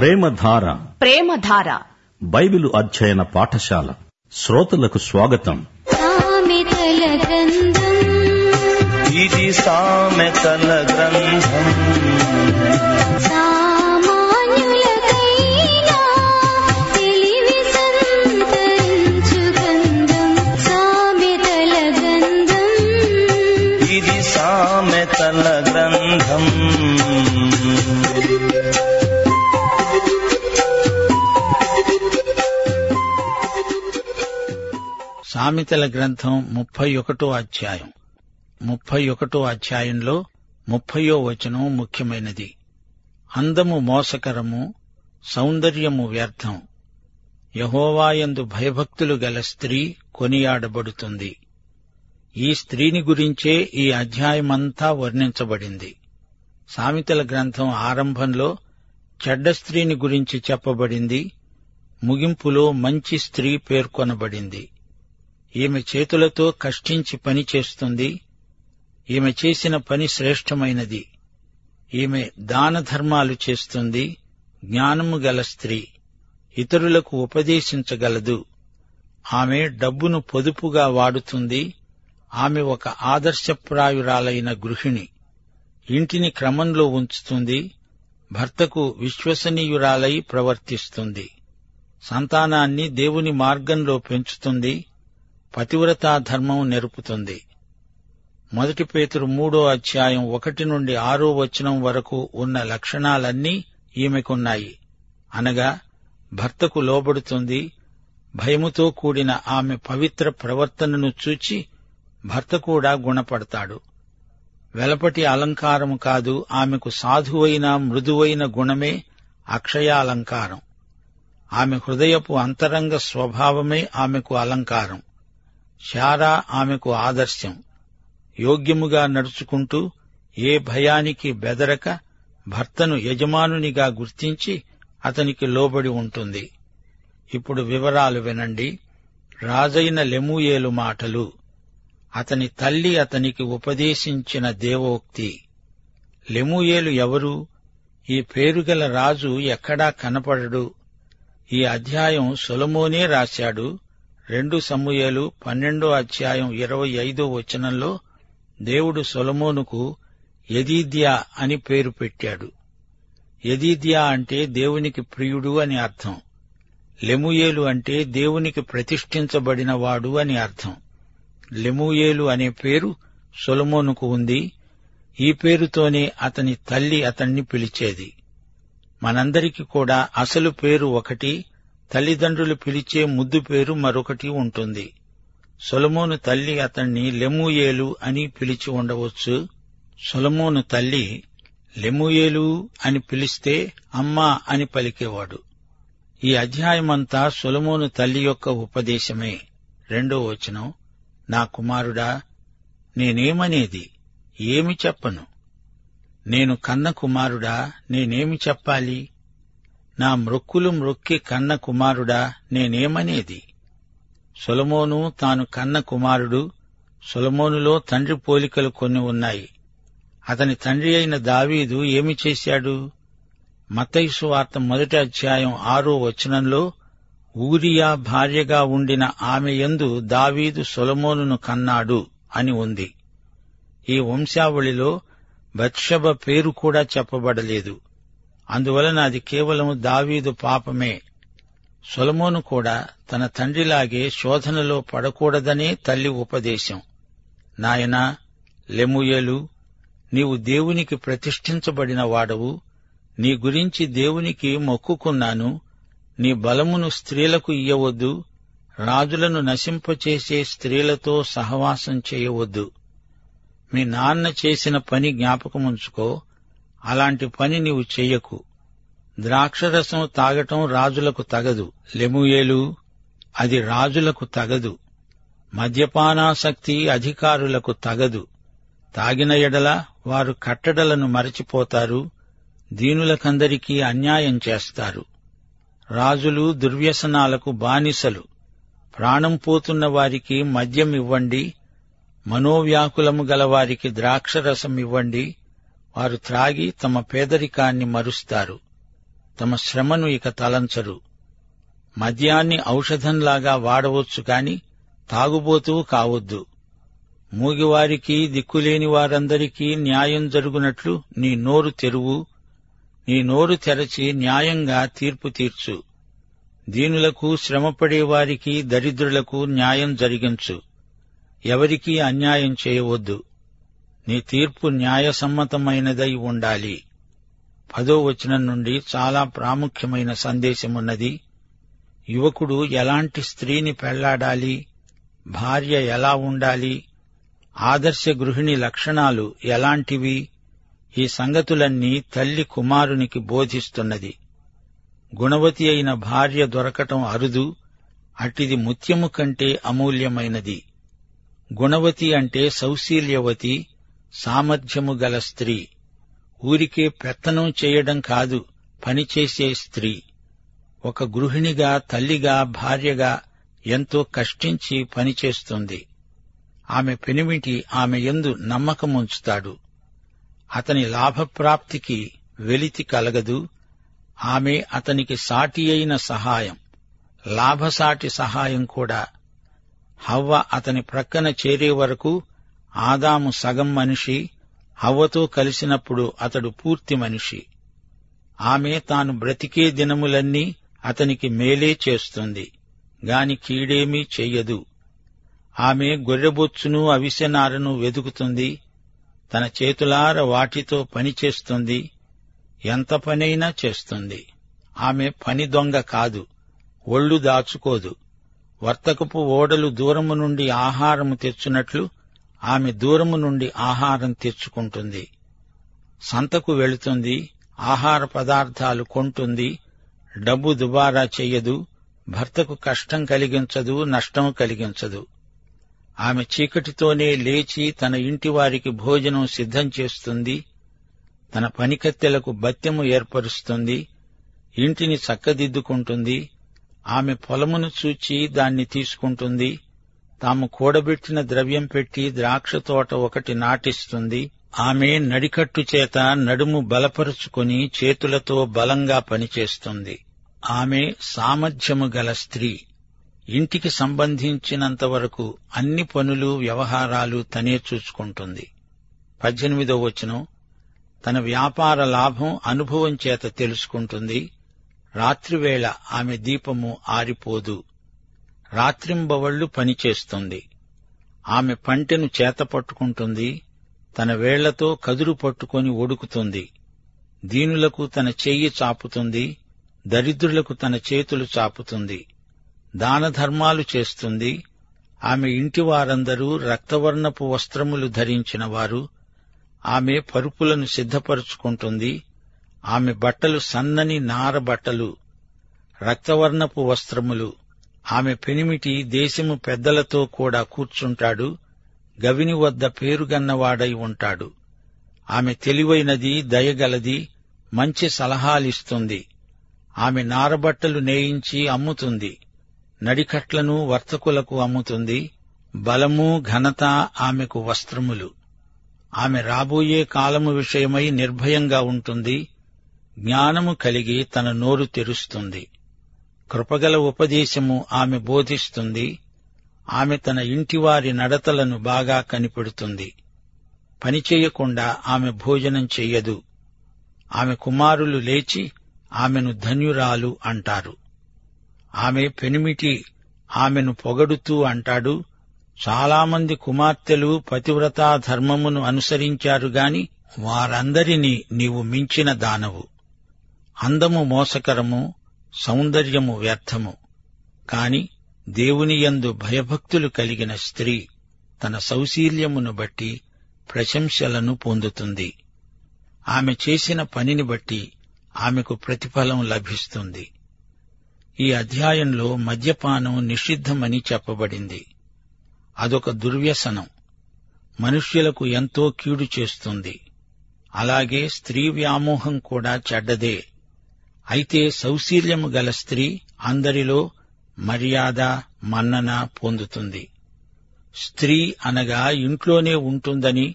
ప్రేమధార. ప్రేమధార. Bible అధ్యయన పాఠశాల. శ్రోతలకు స్వాగతం. సామెతల గ్రంథం ఇది సామెతల గ్రంథం సామాన్యులకైనా తెలివి సంతరించు గ్రంథం సామెతల గ్రంథం ఇది సామెతల గ్రంథం సామెతల గ్రంథం ముప్పై ఒకటో అధ్యాయం. ముప్పై ఒకటో అధ్యాయంలో ముప్పయో వచనం ముఖ్యమైనది. అందము మోసకరము సౌందర్యము వ్యర్థం. యహోవాయందు భయభక్తులు గల స్త్రీ కొనియాడబడుతుంది. ఈ స్త్రీని గురించే ఈ అధ్యాయమంతా వర్ణించబడింది. సామెతల గ్రంథం ఆరంభంలో చెడ్డ స్త్రీని గురించి చెప్పబడింది ముగింపులో మంచి స్త్రీ పేర్కొనబడింది. ఈమె చేతులతో కష్టించి పని చేస్తుంది. ఈమె చేసిన పని శ్రేష్టమైనది. ఈమె దాన ధర్మాలు చేస్తుంది. జ్ఞానము గల స్త్రీ ఇతరులకు ఉపదేశించగలదు. ఆమె డబ్బును పొదుపుగా వాడుతుంది. ఆమె ఒక ఆదర్శప్రాయురాలైన గృహిణి ఇంటిని క్రమంలో ఉంచుతుంది. భర్తకు విశ్వసనీయురాలై ప్రవర్తిస్తుంది. సంతానాన్ని దేవుని మార్గంలో పెంచుతుంది. పతివ్రతా ధర్మం నెరుపుతుంది. మొదటి పేతురు మూడో అధ్యాయం ఒకటి నుండి ఆరో వచనం వరకు ఉన్న లక్షణాలన్నీ ఈమెకున్నాయి. అనగా భర్తకు లోబడుతుంది భయముతో కూడిన ఆమె పవిత్ర ప్రవర్తనను చూచి భర్త కూడా గుణపడతాడు. వెలపటి అలంకారము కాదు ఆమెకు సాధువైన మృదువైన గుణమే అక్షయాలంకారం. ఆమె హృదయపు అంతరంగ స్వభావమే ఆమెకు అలంకారం. శారా ఆమెకు ఆదర్శం. యోగ్యముగా నడుచుకుంటూ ఏ భయానికి బెదరక భర్తను యజమానునిగా గుర్తించి అతనికి లోబడి ఉంటుంది. ఇప్పుడు వివరాలు వినండి. రాజైన లెమూయేలు మాటలు. అతని తల్లి అతనికి ఉపదేశించిన దేవోక్తి. లెమూయేలు ఎవరు? ఈ పేరుగల రాజు ఎక్కడా కనపడడు. ఈ అధ్యాయం సొలమోనే రాశాడు. రెండు సమూయేలు పన్నెండో అధ్యాయం ఇరవై ఐదో వచనంలో దేవుడు సొలమోనుకు యదీద్యా అని పేరు పెట్టాడు. యదీద్యా అంటే దేవునికి ప్రియుడు అని అర్థం. లెముయేలు అంటే దేవునికి ప్రతిష్ఠించబడినవాడు అని అర్థం. లెముయేలు అనే పేరు సొలమోనుకు ఉంది. ఈ పేరుతోనే అతని తల్లి అతన్ని పిలిచేది. మనందరికీ కూడా అసలు పేరు ఒకటి తల్లిదండ్రులు పిలిచే ముద్దు పేరు మరొకటి ఉంటుంది. సొలమోను తల్లి అతన్ని లెమూయేలు అని పిలిచి ఉండవచ్చు. సొలమోను తల్లి లెమూయేలు అని పిలిస్తే అమ్మా అని పలికేవాడు. ఈ అధ్యాయమంతా సొలమోను తల్లి యొక్క ఉపదేశమే. రెండో వచనం నా కుమారుడా నేనేమనేది? ఏమి చెప్పను? నేను కన్న కుమారుడా నేనేమి చెప్పాలి? నా మ్రొక్కులు మ్రొక్కి కన్న కుమారుడా నేనేమనేది? సొలమోను తాను కన్న కుమారుడు సొలమోనులో తండ్రి పోలికలు కొన్ని ఉన్నాయి. అతని తండ్రి అయిన దావీదు ఏమి చేశాడు? మతైసు వార్త మొదటి అధ్యాయం ఆరో వచనంలో ఊరియా భార్యగా ఉండిన ఆమె యందు దావీదు సొలమోనును కన్నాడు అని ఉంది. ఈ వంశావళిలో బత్షబ పేరు కూడా చెప్పబడలేదు. అందువలన అది కేవలం దావీదు పాపమే. సొలమోను కూడా తన తండ్రిలాగే శోధనలో పడకూడదనే తల్లి ఉపదేశం. నాయనా లెముయలు నీవు దేవునికి ప్రతిష్ఠించబడిన వాడవు. నీ గురించి దేవునికి మొక్కుకున్నాను. నీ బలమును స్త్రీలకు ఇయ్యవద్దు. రాజులను నశింపచేసే స్త్రీలతో సహవాసం చేయవద్దు. మీ నాన్న చేసిన పని జ్ఞాపకముంచుకో. అలాంటి పని నీవు చెయ్యకు. ద్రాక్షరసం తాగటం రాజులకు తగదు. లెముయేలు అది రాజులకు తగదు. మద్యపానాసక్తి అధికారులకు తగదు. తాగిన ఎడల వారు కట్టడలను మరచిపోతారు. దీనులకందరికీ అన్యాయం చేస్తారు. రాజులు దుర్వ్యసనాలకు బానిసలు. ప్రాణం పోతున్న వారికి మద్యం ఇవ్వండి మనోవ్యాకులము గలవారికి ద్రాక్షరసం ఇవ్వండి వారు త్రాగి తమ పేదరికాన్ని మరుస్తారు. తమ శ్రమను ఇక తలంచరు. మద్యాన్ని ఔషధంలాగా వాడవచ్చు కాని తాగుబోతూ కావద్దు. మూగివారికి దిక్కులేని వారందరికీ న్యాయం జరుగునట్లు నీ నోరు తెరువు నీ నోరు తెరచి న్యాయంగా తీర్పు తీర్చు. దీనులకు శ్రమపడేవారికి దరిద్రులకు న్యాయం జరిగించు. ఎవరికీ అన్యాయం చేయవద్దు. నీ తీర్పు న్యాయసమ్మతమైనదై ఉండాలి. పదో వచనం నుండి చాలా ప్రాముఖ్యమైన సందేశమున్నది యువకుడు ఎలాంటి స్త్రీని పెళ్ళాడాలి? భార్య ఎలా ఉండాలి? ఆదర్శ గృహిణి లక్షణాలు ఎలాంటివి? ఈ సంగతులన్నీ తల్లి కుమారునికి బోధిస్తున్నది. గుణవతి అయిన భార్య దొరకటం అరుదు అట్టిది ముత్యము కంటే అమూల్యమైనది. గుణవతి అంటే సౌశీల్యవతి సామర్థ్యము గల స్త్రీ. ఊరికే పెత్తనం చేయడం కాదు పనిచేసే స్త్రీ. ఒక గృహిణిగా తల్లిగా భార్యగా ఎంతో కష్టించి పనిచేస్తుంది ఆమె పెనిమిటి ఆమె ఎందు నమ్మకముంచుతాడు అతని లాభప్రాప్తికి వెలితి కలగదు. ఆమె అతనికి సాటి అయిన సహాయం లాభసాటి సహాయం కూడా. హవ్వ అతని ప్రక్కన చేరే వరకు ఆదాము సగం మనిషి హవ్వతో కలిసినప్పుడు అతడు పూర్తి మనిషి. ఆమె తాను బ్రతికే దినములన్నీ అతనికి మేలే చేస్తుంది గాని కీడేమీ చెయ్యదు. ఆమె గొర్రెబొచ్చును అవిసెనారను వెదుకుతుంది తన చేతులార వాటితో పనిచేస్తుంది ఎంత పనైనా చేస్తుంది. ఆమె పని దొంగ కాదు ఒళ్ళు దాచుకోదు. వర్తకపు ఓడలు దూరము నుండి ఆహారము తెచ్చునట్లు ఆమె దూరము నుండి ఆహారం తెచ్చుకుంటుంది సంతకు వెళుతుంది ఆహార పదార్థాలు కొంటుంది డబ్బు దుబారా చెయ్యదు భర్తకు కష్టం కలిగించదు నష్టం కలిగించదు. ఆమె చీకటితోనే లేచి తన ఇంటి వారికి భోజనం సిద్ధం చేస్తుంది తన పనికత్తెలకు బత్యము ఏర్పరుస్తుంది ఇంటిని చక్కదిద్దుకుంటుంది ఆమె పొలమును చూచి దాన్ని తీసుకుంటుంది తాము కూడబెట్టిన ద్రవ్యం పెట్టి ద్రాక్ష తోట ఒకటి నాటిస్తుంది. ఆమె నడికట్టు చేత నడుము బలపరుచుకుని చేతులతో బలంగా పనిచేస్తుంది. ఆమె సామర్థ్యము గల స్త్రీ. ఇంటికి సంబంధించినంత వరకు అన్ని పనులు వ్యవహారాలు తనే చూసుకుంటుంది. పద్దెనిమిదో వచనం. తన వ్యాపార లాభం అనుభవం చేత తెలుసుకుంటుంది. రాత్రివేళ ఆమె దీపము ఆరిపోదు. రాత్రింబవళ్ళు పనిచేస్తుంది. ఆమె పంటెను చేత పట్టుకుంటుంది తన వేళ్ళతో కదురు పట్టుకొని ఒడుకుతుంది. దీనులకు తన చెయ్యి చాపుతుంది దరిద్రులకు తన చేతులు చాపుతుంది. దానధర్మాలు చేస్తుంది. ఆమె ఇంటి వారందరూ రక్తవర్ణపు వస్త్రములు ధరించిన వారు ఆమె పరుపులను సిద్ధపరుచుకుంటుంది. ఆమె బట్టలు సన్నని నార బట్టలు రక్తవర్ణపు వస్త్రములు. ఆమె పెనిమిటి దేశము పెద్దలతో కూడా కూర్చుంటాడు గవిని వద్ద పేరుగన్నవాడై ఉంటాడు. ఆమె తెలివైనది దయగలది మంచి సలహాలిస్తుంది. ఆమె నారబట్టలు నేయించి అమ్ముతుంది నడికట్లను వర్తకులకు అమ్ముతుంది బలము ఘనత ఆమెకు వస్త్రములు. ఆమె రాబోయే కాలము విషయమై నిర్భయంగా ఉంటుంది జ్ఞానము కలిగి తన నోరు తెరుస్తుంది. కృపగల ఉపదేశము ఆమె బోధిస్తుంది. ఆమె తన ఇంటివారి నడతలను బాగా కనిపెడుతుంది. పనిచేయకుండా ఆమె భోజనం చెయ్యదు. ఆమె కుమారులు లేచి ఆమెను ధన్యురాలు అంటారు. ఆమె పెనిమిటి ఆమెను పొగడుతూ అంటాడు. చాలామంది కుమార్తెలు పతివ్రతా ధర్మమును అనుసరించారు గాని వారందరినీ నీవు మించిన దానవు. అందము మోసకరము సౌందర్యము వ్యర్థము. కాని దేవుని యందు భయభక్తులు కలిగిన స్త్రీ తన సౌశీల్యమును బట్టి ప్రశంసలను పొందుతుంది. ఆమె చేసిన పనిని బట్టి ఆమెకు ప్రతిఫలం లభిస్తుంది. ఈ అధ్యాయంలో మద్యపానం నిషిద్ధమని చెప్పబడింది. అదొక దుర్వ్యసనం. మనుష్యులకు ఎంతో కీడు చేస్తుంది. అలాగే స్త్రీ వ్యామోహం కూడా చెడ్డదే. అయితే సౌశీల్యము గల స్త్రీ అందరిలో మర్యాద మన్నన పొందుతుంది. స్త్రీ అనగా ఇంట్లోనే ఉంటుందని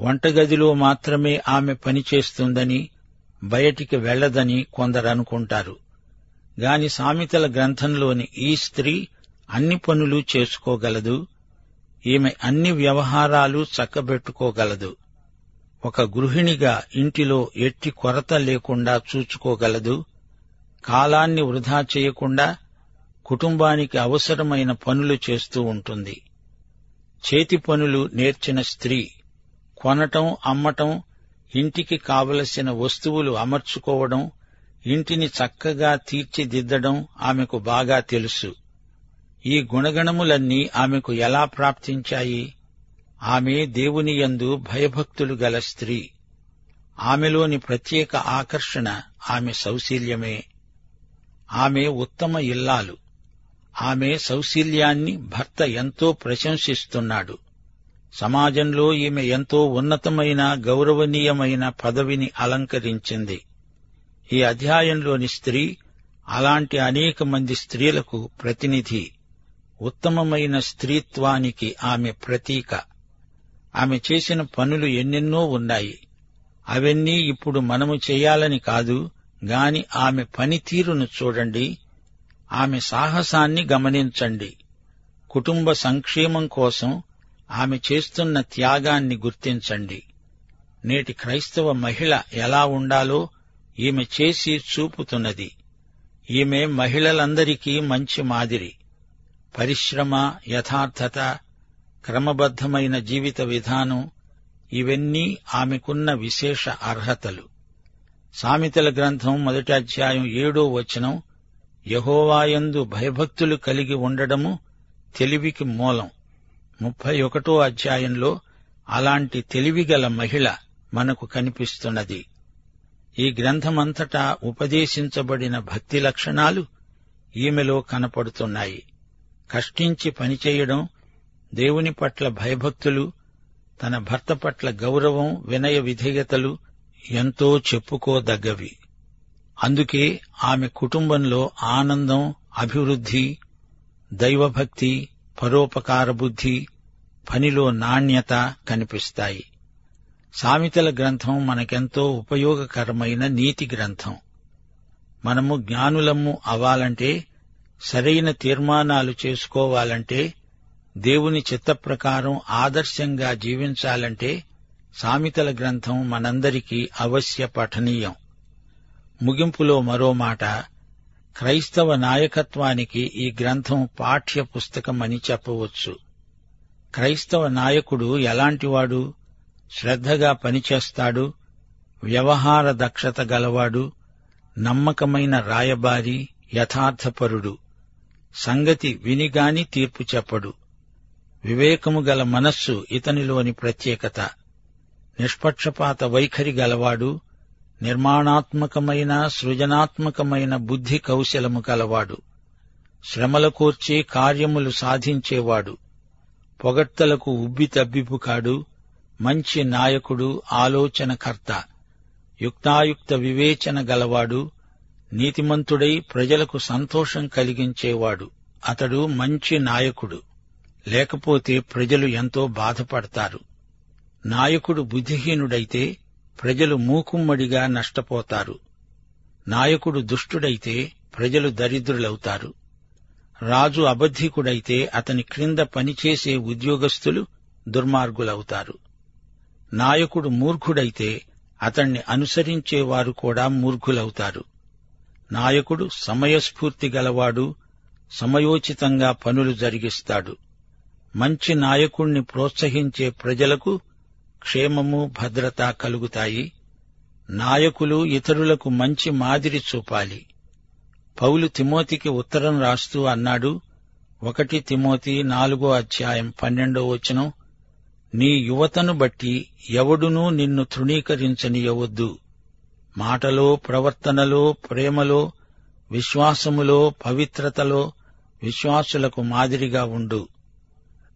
వంటగదిలో మాత్రమే ఆమె పనిచేస్తుందని బయటికి వెళ్ళదని కొందరనుకుంటారు గాని సామెతల గ్రంథంలోని ఈ స్త్రీ అన్ని పనులు చేసుకోగలదు ఈమె అన్ని వ్యవహారాలు చక్కబెట్టుకోగలదు. ఒక గృహిణిగా ఇంటిలో ఎట్టి కొరత లేకుండా చూచుకోగలదు కాలాన్ని వృధా చేయకుండా కుటుంబానికి అవసరమైన పనులు చేస్తూ ఉంటుంది. చేతి పనులు నేర్చిన స్త్రీ కొనటం అమ్మటం ఇంటికి కావలసిన వస్తువులు అమర్చుకోవడం ఇంటిని చక్కగా తీర్చిదిద్దడం ఆమెకు బాగా తెలుసు. ఈ గుణగణములన్నీ ఆమెకు ఎలా ప్రాప్తించాయి? ఆమె దేవుని యందు భయభక్తులు గల స్త్రీ. ఆమెలోని ప్రత్యేక ఆకర్షణ ఆమె సౌశీల్యమే. ఆమె ఉత్తమ ఇల్లాలు. ఆమె సౌశీల్యాన్ని భర్త ఎంతో ప్రశంసిస్తున్నాడు. సమాజంలో ఈమె ఎంతో ఉన్నతమైన గౌరవనీయమైన పదవిని అలంకరించింది. ఈ అధ్యాయంలోని స్త్రీ అలాంటి అనేక మంది స్త్రీలకు ప్రతినిధి. ఉత్తమమైన స్త్రీత్వానికి ఆమె ప్రతీక. ఆమె చేసిన పనులు ఎన్నెన్నో ఉన్నాయి. అవన్నీ ఇప్పుడు మనము చేయాలని కాదు గాని ఆమె పనితీరును చూడండి. ఆమె సాహసాన్ని గమనించండి. కుటుంబ సంక్షేమం కోసం ఆమె చేస్తున్న త్యాగాన్ని గుర్తించండి. నేటి క్రైస్తవ మహిళ ఎలా ఉండాలో ఈమె చేసి చూపుతున్నది. ఈమె మహిళలందరికీ మంచి మాదిరి. పరిశ్రమ యథార్థత క్రమబద్ధమైన జీవిత విధానం ఇవన్నీ ఆమెకున్న విశేష అర్హతలు. సామెతల గ్రంథం మొదటి అధ్యాయం ఏడో వచనం యహోవాయందు భయభక్తులు కలిగి ఉండడము తెలివికి మూలం. ముప్పై ఒకటో అధ్యాయంలో అలాంటి తెలివిగల మహిళ మనకు కనిపిస్తున్నది. ఈ గ్రంథమంతటా ఉపదేశించబడిన భక్తి లక్షణాలు ఈమెలో కనపడుతున్నాయి. కష్టించి పనిచేయడం దేవుని పట్ల భయభక్తులు తన భర్త పట్ల గౌరవం వినయ విధేయతలు ఎంతో చెప్పుకోదగ్గవి. అందుకే ఆమె కుటుంబంలో ఆనందం అభివృద్ధి దైవభక్తి పరోపకార బుద్ధి పనిలో నాణ్యత కనిపిస్తాయి. సామెతల గ్రంథం మనకెంతో ఉపయోగకరమైన నీతి గ్రంథం. మనము జ్ఞానులము అవ్వాలంటే సరైన తీర్మానాలు చేసుకోవాలంటే దేవుని చిత్త ప్రకారం ఆదర్శంగా జీవించాలంటే సామెతల గ్రంథం మనందరికీ అవశ్య పఠనీయం. ముగింపులో మరో మాట క్రైస్తవ నాయకత్వానికి ఈ గ్రంథం పాఠ్య పుస్తకమని చెప్పవచ్చు. క్రైస్తవ నాయకుడు ఎలాంటివాడు? శ్రద్ధగా పనిచేస్తాడు? వ్యవహార దక్షత గలవాడు? నమ్మకమైన రాయబారి యథార్థపరుడు? సంగతి వినిగాని తీర్పు చెప్పడు. వివేకము గల మనస్సు ఇతనిలోని ప్రత్యేకత. నిష్పక్షపాత వైఖరి గలవాడు నిర్మాణాత్మకమైన సృజనాత్మకమైన బుద్ధి కౌశలము గలవాడు. శ్రమల కూర్చి కార్యములు సాధించేవాడు. పొగడ్తలకు ఉబ్బి తబ్బిపు కాడు మంచి నాయకుడు ఆలోచనకర్త. యుక్తాయుక్త వివేచన గలవాడు నీతిమంతుడై ప్రజలకు సంతోషం కలిగించేవాడు. అతడు మంచి నాయకుడు. లేకపోతే ప్రజలు ఎంతో బాధపడతారు. నాయకుడు బుద్ధిహీనుడైతే ప్రజలు మూకుమ్మడిగా నష్టపోతారు. నాయకుడు దుష్టుడైతే ప్రజలు దరిద్రులవుతారు. రాజు అబద్ధికుడైతే అతని క్రింద పనిచేసే ఉద్యోగస్తులు దుర్మార్గులవుతారు. నాయకుడు మూర్ఖుడైతే అతణ్ణి అనుసరించేవారు కూడా మూర్ఖులవుతారు. నాయకుడు సమయస్ఫూర్తి గలవాడు సమయోచితంగా పనులు జరిగిస్తాడు. మంచి నాయకుణ్ణి ప్రోత్సహించే ప్రజలకు క్షేమము భద్రత కలుగుతాయి. నాయకులు ఇతరులకు మంచి మాదిరి చూపాలి. పౌలు తిమోతికి ఉత్తరం రాస్తూ అన్నాడు ఒకటి తిమోతి నాలుగో అధ్యాయం పన్నెండో వచనం నీ యువతను బట్టి ఎవడునూ నిన్ను తృణీకరించనియవద్దు. మాటలో ప్రవర్తనలో ప్రేమలో విశ్వాసములో పవిత్రతలో విశ్వాసులకు మాదిరిగా ఉండు.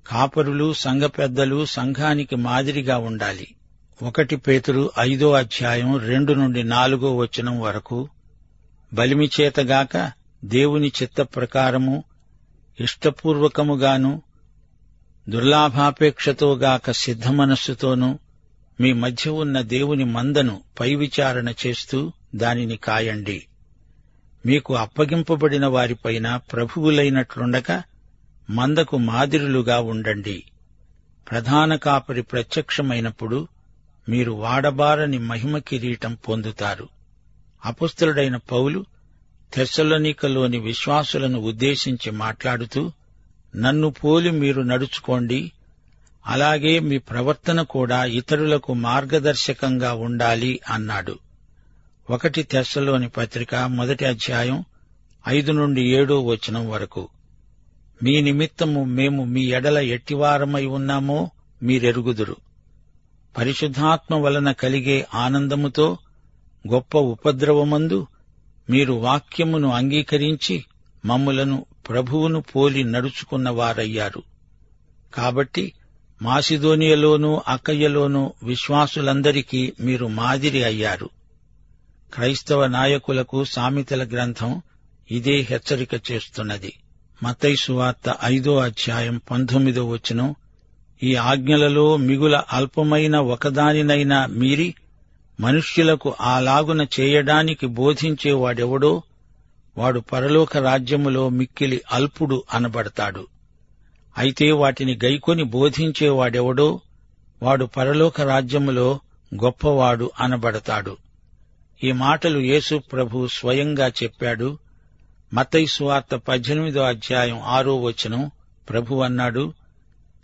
కాపరులు సంఘ పెద్దలు సంఘానికి మాదిరిగా ఉండాలి. ఒకటి పేతురు ఐదో అధ్యాయం రెండు నుండి నాలుగో వచనం వరకు బలిమిచేతగాక దేవుని చిత్త ప్రకారము ఇష్టపూర్వకముగాను దుర్లాభాపేక్షతోగాక సిద్ధమనస్సుతోనూ మీ మధ్య ఉన్న దేవుని మందను పై విచారణ చేస్తూ దానిని కాయండి. మీకు అప్పగింపబడిన వారిపైన ప్రభువులైనట్లుండక మందకు మాదిరులుగా ఉండండి. ప్రధాన కాపరి ప్రత్యక్షమైనప్పుడు మీరు వాడబారని మహిమ కిరీటం పొందుతారు. అపుస్తలుడైన పౌలు తెస్సలోనికలోని విశ్వాసులను ఉద్దేశించి మాట్లాడుతూ నన్ను పోలి మీరు నడుచుకోండి. అలాగే మీ ప్రవర్తన కూడా ఇతరులకు మార్గదర్శకంగా ఉండాలి అన్నాడు. ఒకటి తెస్సలోని పత్రిక మొదటి అధ్యాయం ఐదు నుండి ఏడో వచనం వరకు. మీ నిమిత్తము మేము మీ ఎడల ఎట్టివారమై ఉన్నామో మీరెరుగుదురు. పరిశుద్ధాత్మ వలన కలిగే ఆనందముతో గొప్ప ఉపద్రవమందు మీరు వాక్యమును అంగీకరించి మమ్ములను ప్రభువును పోలి నడుచుకున్న వారయ్యారు కాబట్టి మాసిదోనియలోనూ అక్కయ్యలోనూ విశ్వాసులందరికీ మీరు మాదిరి అయ్యారు. క్రైస్తవ నాయకులకు సామెతల గ్రంథం ఇదే హెచ్చరిక చేస్తున్నది. మతైసు వార్త ఐదో అధ్యాయం పంతొమ్మిదో వచనం. ఈ ఆజ్ఞలలో మిగుల అల్పమైన ఒకదానినైనా మీరి మనుష్యులకు అలాగున చేయడానికి బోధించేవాడెవడో వాడు పరలోక రాజ్యములో మిక్కిలి అల్పుడు అనబడతాడు. అయితే వాటిని గైకొని బోధించేవాడెవడో వాడు పరలోక రాజ్యములో గొప్పవాడు అనబడతాడు. ఈ మాటలు యేసు ప్రభు స్వయంగా చెప్పాడు. మతై సువార్త పద్దెనిమిదో అధ్యాయం ఆరో వచనం. ప్రభు అన్నాడు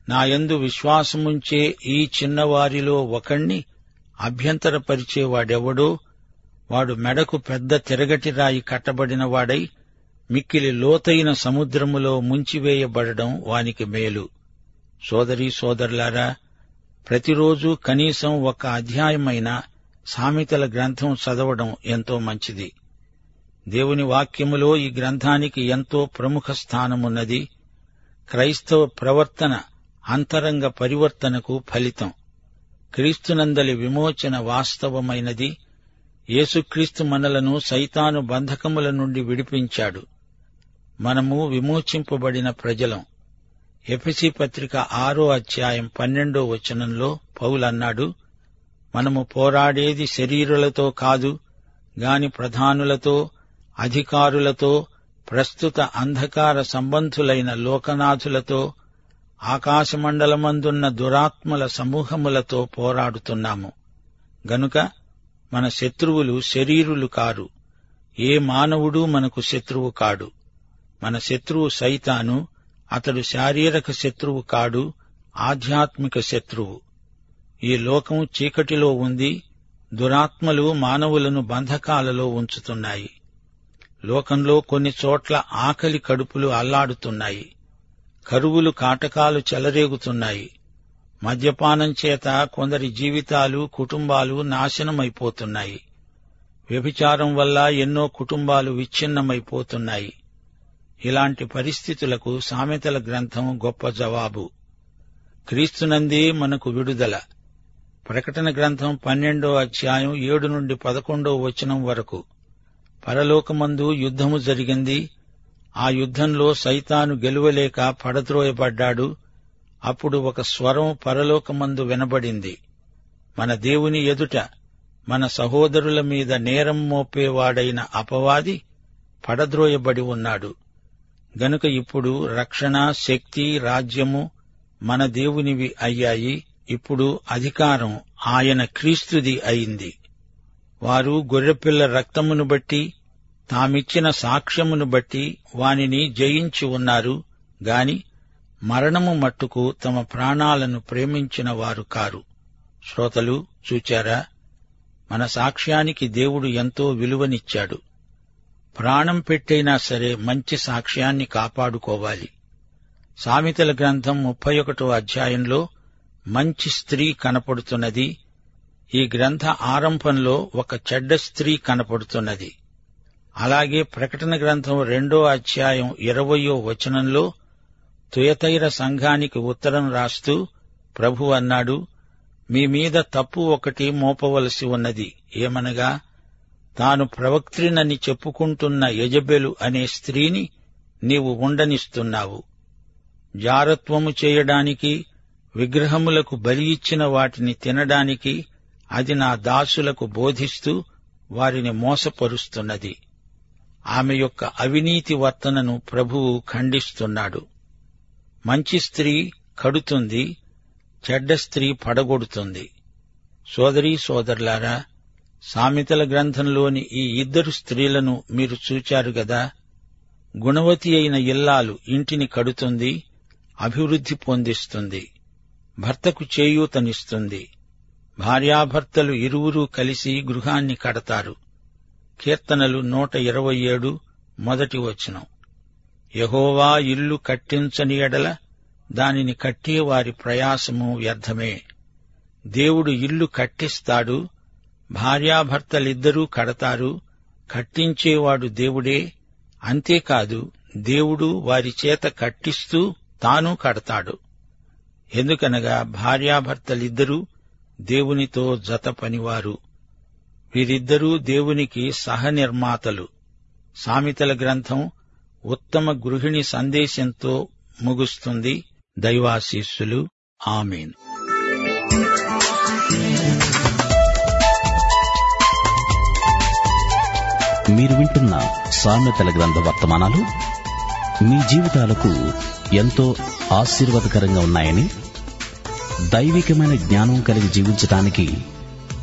నాయందు విశ్వాసముంచే ఈ చిన్నవారిలో ఒకణ్ణి అభ్యంతరపరిచేవాడెవడో వాడు మెడకు పెద్ద తిరగటి రాయి కట్టబడిన వాడై మిక్కిలి లోతైన సముద్రములో ముంచివేయబడడం వానికి మేలు. సోదరీ సోదరులారా ప్రతిరోజు కనీసం ఒక అధ్యాయమైన సామెతల గ్రంథం చదవడం ఎంతో మంచిది. దేవుని వాక్యములో ఈ గ్రంథానికి ఎంతో ప్రముఖ స్థానమున్నది. క్రైస్తవ ప్రవర్తన అంతరంగ పరివర్తనకు ఫలితం. క్రీస్తునందలి విమోచన వాస్తవమైనది. యేసుక్రీస్తు మనలను సైతాను బంధకముల నుండి విడిపించాడు. మనము విమోచింపబడిన ప్రజలం. ఎపిసి పత్రిక ఆరో అధ్యాయం పన్నెండో వచనంలో పౌలన్నాడు మనము పోరాడేది శరీరులతో కాదు గాని ప్రధానులతో అధికారులతో ప్రస్తుత అంధకార సంబంధులైన లోకనాథులతో ఆకాశమండలమందున్న దురాత్మల సమూహములతో పోరాడుతున్నాము. గనుక మన శత్రువులు శరీరులు కారు. ఏ మానవుడు మనకు శత్రువు కాడు. మన శత్రువు సైతాను అతడు శారీరక శత్రువు కాడు ఆధ్యాత్మిక శత్రువు. ఈ లోకం చీకటిలో ఉంది దురాత్మలు మానవులను బంధకాలలో ఉంచుతున్నాయి. లోకంలో కొన్ని చోట్ల ఆకలి కడుపులు అల్లాడుతున్నాయి. కరువులు కాటకాలు చెలరేగుతున్నాయి. మద్యపానం చేత కొందరి జీవితాలు కుటుంబాలు నాశనమైపోతున్నాయి. వ్యభిచారం వల్ల ఎన్నో కుటుంబాలు విచ్ఛిన్నమైపోతున్నాయి. ఇలాంటి పరిస్థితులకు సామెతల గ్రంథం గొప్ప జవాబు. క్రీస్తునందే మనకు విడుదల. ప్రకటన గ్రంథం పన్నెండో అధ్యాయం ఏడు నుండి పదకొండో వచనం వరకు. పరలోకమందు యుద్ధము జరిగింది. ఆ యుద్ధంలో సైతాను గెలువలేక పడద్రోయబడ్డాడు. అప్పుడు ఒక స్వరం పరలోకమందు వినబడింది. మన దేవుని ఎదుట మన సహోదరుల మీద నేరం మోపేవాడైన అపవాది పడద్రోయబడి ఉన్నాడు. గనుక ఇప్పుడు రక్షణ శక్తి రాజ్యము మన దేవునివి అయ్యాయి. ఇప్పుడు అధికారం ఆయన క్రీస్తుది అయింది. వారు గొర్రెపిల్ల రక్తమును బట్టి తామిచ్చిన సాక్ష్యమును బట్టి వానిని జయించి ఉన్నారు గాని మరణము మట్టుకు తమ ప్రాణాలను ప్రేమించిన వారు కారు. శ్రోతలు చూచారా? మన సాక్ష్యానికి దేవుడు ఎంతో విలువనిచ్చాడు. ప్రాణం పెట్టైనా సరే మంచి సాక్ష్యాన్ని కాపాడుకోవాలి. సామెతల గ్రంథం ముప్పై ఒకటో అధ్యాయంలో మంచి స్త్రీ కనపడుతున్నది ఈ గ్రంథ ఆరంభంలో ఒక చెడ్డ స్త్రీ కనపడుతున్నది. అలాగే ప్రకటన గ్రంథం రెండో అధ్యాయం ఇరవయో వచనంలో తుయతైర సంఘానికి ఉత్తరం రాస్తూ ప్రభు అన్నాడు మీ మీద తప్పు ఒకటి మోపవలసి ఉన్నది. ఏమనగా తాను ప్రవక్త్రినని చెప్పుకుంటున్న యజబెలు అనే స్త్రీని నీవు ఉండనిస్తున్నావు. జారత్వము చేయడానికి విగ్రహములకు బలి ఇచ్చిన వాటిని తినడానికి అది నా దాసులకు బోధిస్తూ వారిని మోసపరుస్తున్నది. ఆమె యొక్క అవినీతి వర్తనను ప్రభువు ఖండిస్తున్నాడు. మంచి స్త్రీ కడుతుంది చెడ్డ స్త్రీ పడగొడుతుంది. సోదరీ సోదరులారా సామెతల గ్రంథంలోని ఈ ఇద్దరు స్త్రీలను మీరు చూచారు గదా? గుణవతి అయిన ఇల్లాలు ఇంటిని కడుతుంది అభివృద్ధి పొందిస్తుంది భర్తకు చేయూతనిస్తుంది. భార్యాభర్తలు ఇరువురూ కలిసి గృహాన్ని కడతారు. కీర్తనలు నూట ఇరవై ఏడు మొదటి వచనం. యహోవా ఇల్లు కట్టించని ఎడల దానిని కట్టే వారి ప్రయాసము వ్యర్థమే. దేవుడు ఇల్లు కట్టిస్తాడు భార్యాభర్తలిద్దరూ కడతారు కట్టించేవాడు దేవుడే. అంతేకాదు దేవుడు వారి చేత కట్టిస్తూ తాను కడతాడు. ఎందుకనగా భార్యాభర్తలిద్దరూ దేవునితో జత పనివారు. వీరిద్దరూ దేవునికి సహనిర్మాతలు. సామెతల గ్రంథం ఉత్తమ గృహిణి సందేశంతో ముగుస్తుంది. దైవాశీస్సులు. ఆమెను. మీరు వింటున్న సామెతల గ్రంథ వర్తమానాలు మీ జీవితాలకు ఎంతో ఆశీర్వాదకరంగా ఉన్నాయని దైవికమైన జ్ఞానం కలిగి జీవించటానికి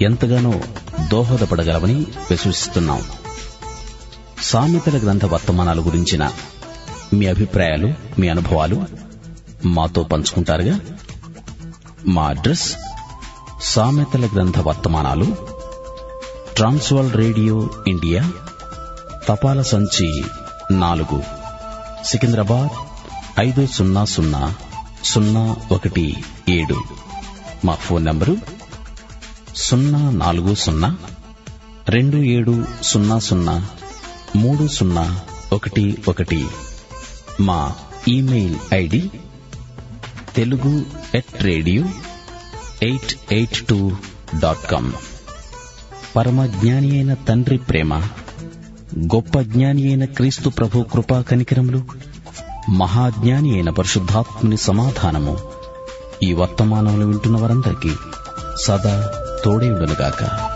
ఎంతగానో దోహదపడగలవని విశ్వసిస్తున్నాం. సామెతల గ్రంథ వర్తమానాల గురించిన మీ అభిప్రాయాలు మీ అనుభవాలు మాతో పంచుకుంటారుగా? మా అడ్రస్ సామెతల గ్రంథ వర్తమానాలు ట్రాన్స్వాల్ రేడియో ఇండియా తపాల సంచి నాలుగు సికింద్రాబాద్ ఐదు సున్నా సున్నా సున్నా ఒకటి. ఏడు. మా ఫోన్ నంబరు సున్నా నాలుగు సున్నా రెండు ఏడు సున్నా సున్నా మూడు సున్నా ఒకటి ఒకటి. మా email ID Telugu at radio eight eight two dot com. పరమజ్ఞాని అయిన తండ్రి ప్రేమ గొప్ప జ్ఞాని అయిన క్రీస్తు ప్రభు కృపా కనికరములు మహాజ్ఞాని అయిన పరిశుద్ధాత్ముని సమాధానము. ఈ వర్తమానములు వింటున్న వారందరికీ సదా తోడేయుడునుగాక గాక